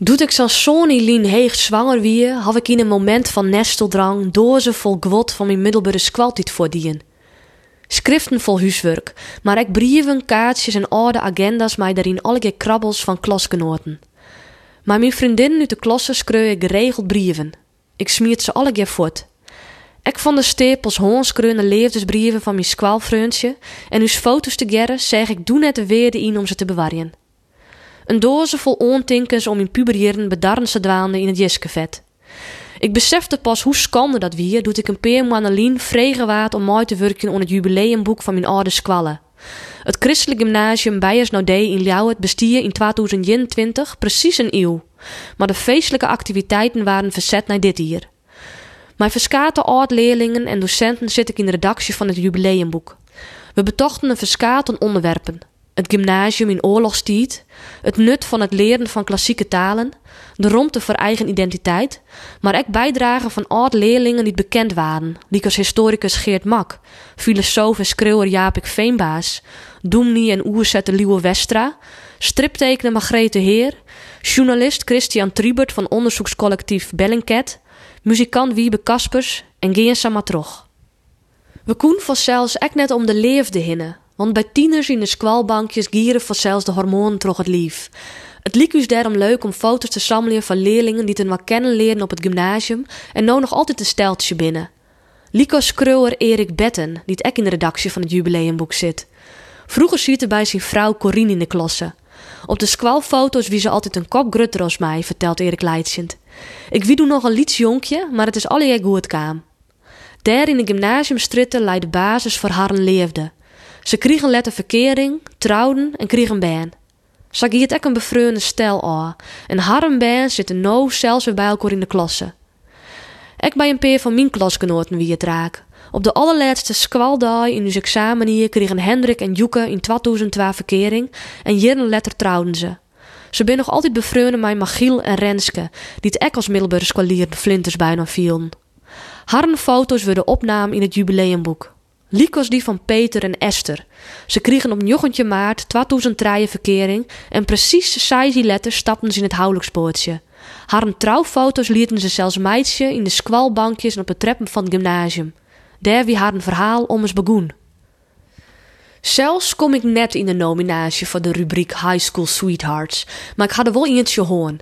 Doet ik zo'n Sonny Lien heeg zwanger wie, had ik in een moment van nesteldrang dozen vol gwot van mijn middelbare squaltiet voordien. Schriften vol huiswerk, maar ik brieven, kaartjes en oude agenda's mij daarin allerlei krabbels van klasgenoten. Maar mijn vriendinnen uit de klasse schreeuwen ik geregeld brieven. Ik smiert ze alle keer voort. Ik van de stapels hoonskreunde levensbrieven van mijn squalvreundje en uw foto's te gerren zeg ik doe net de weerde in om ze te bewaren. Een doze vol ontinkens om in puberieren bedarren ze in het jiskevet. Ik besefte pas hoe schande dat wie, doet ik een peer vregen waard om mooi te werken aan het jubileumboek van mijn oude squallen. Het christelijk gymnasium Bijers in Ljouwert bestier in 2021 precies een eeuw. Maar de feestelijke activiteiten waren verzet naar dit hier. Mijn verskate oud-leerlingen en docenten zit ik in de redactie van het jubileumboek. We betochten een verskate onderwerpen. Het gymnasium in oorlogstijd, het nut van het leren van klassieke talen, de romte voor eigen identiteit, maar ook bijdragen van oud-leerlingen die bekend waren, als historicus Geert Mak, filosoof en schreeuwer Jaapik Veenbaas, doemnie en oerzette Liewe Westra, striptekenaar Margrethe Heer, journalist Christian Tribert van onderzoekscollectief Bellingcat, muzikant Wiebe Kaspers en Geen Samatrog. We koen vanzelfs echt net om de leefde hinnen, want bij tieners in de squalbankjes gieren vanzelfs de hormonen trog het lief. Het liep us daarom leuk om foto's te samelen van leerlingen die het wat kennen leren op het gymnasium en nou nog altijd een steltje binnen. Lico screuwer Erik Betten, die het ek in de redactie van het jubileumboek zit. Vroeger ziet er bij zijn vrouw Corine in de klasse. Op de squalfoto's wie ze altijd een kop grutter als mij, vertelt Erik Leidsjend. Ik wie doe nog een lieds jonkje, maar het is alle goed kaam. Daar in de gymnasiumstritten lei de basis voor haar leefde. Ze kregen letter verkering, trouwden en kregen baan. Ze giet ek een bevreunde stel aan. En haar en baan zitten nou zelfs weer bij elkaar in de klasse. Ik bij een peer van mijn klasgenoten wie het raak. Op de allerlaatste squaldag in ons examen hier kregen Hendrik en Joeke in 2002 verkering en jaren letter trouwden ze. Ze ben nog altijd bevreunde met Magiel en Renske, die het ek als middelbare scholier de flinters bijna vielen. Harren foto's worden opname in het jubileumboek. Likos die van Peter en Esther. Ze kregen op 9 maart 2003 verkering en precies die letter stapten ze in het huwelijkspoortje. Haar trouwfoto's lieten ze zelfs meidje in de squalbankjes en op de treppen van het gymnasium. Daar wie haar een verhaal om eens begoen. Zelfs kom ik net in de nominatie voor de rubriek High School Sweethearts, maar ik had er wel eentje hoorn.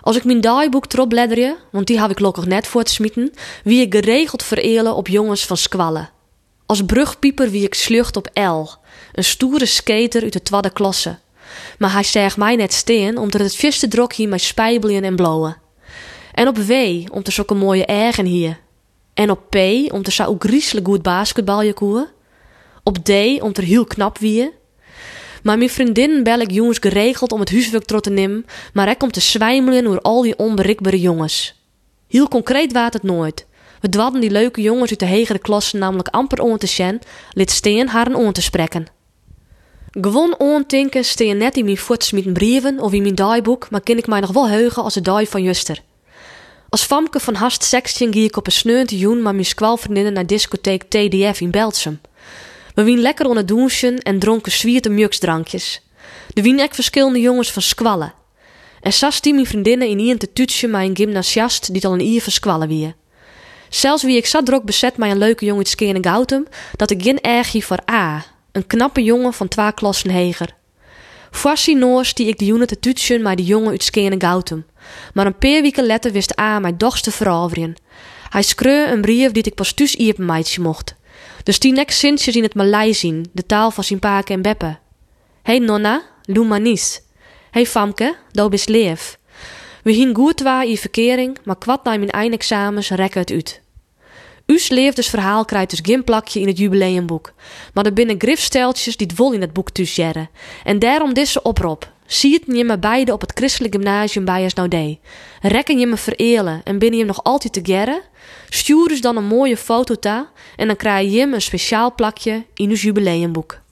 Als ik mijn dagboek erop bladderje, want die heb ik lokkig net voor het smieten, wie ik geregeld verelen op jongens van squallen. Als brugpieper wie ik slucht op L, een stoere skater uit de tweede klasse. Maar hij zegt mij net steen omdat het vierste drok hier met spijbelen en blauwen. En op W, om te zo'n mooie eigen hier. En op P, om te zo griezelig goed basketbalje koeën. Op D, om te heel knap wie. Maar mijn vriendinnen bel ik jongens geregeld om het huiswerk trot te nemen, maar ik kom te zwijmelen door al die onbereikbare jongens. Heel concreet waard het nooit. We dwadden die leuke jongens uit de hegere klasse namelijk amper on te sjen, lid steen haar on te spreken. Gewoon ontinken steen net in mijn voetsmieten brieven of in mijn dagboek, maar ken ik mij nog wel heugen als de dag van juster. Als famke van Hast Sextien ging ik op een sneunte joen met mijn squalvriendinnen naar discotheek TDF in Beltsum. We wien lekker onder douchen en dronken zwierte mjuksdrankjes. De wien ek verschillende jongens van squallen. En sas die mijn vriendinnen in ien te tutje met een gymnasiast die al een ier squallen wie. Zelfs wie ik zat drok bezet met een leuke jongen te skeren Gautum, dat ik geen ergie voor A, een knappe jongen van twee klassen heger. Fassi noors die ik de jongen te met de jongen uit skeren Gautum. Maar een paar weken later wist A mijn dochste veroveren. Hij schreu een brief die ik pas thuis iepen meidje mocht. Dus die nek sintjes in het Malai zien, de taal van zijn paken en beppe. Hey nonna, lumanis. Hey famke, do bist leef. We hien goed waar in verkering, maar kwad na mijn eindexamens rekken het uit. Us levensverhaal krijgt dus geen plakje in het jubileumboek. Maar er binnen grifsteltjes die het vol in het boek tussen En daarom deze oprop. Zie het je me beide op het christelijk gymnasium bij Noudé. Rekken je me verelen en binnen je nog altijd te gerren? Stuur dus dan een mooie foto ta en dan krijg je een speciaal plakje in ons jubileumboek.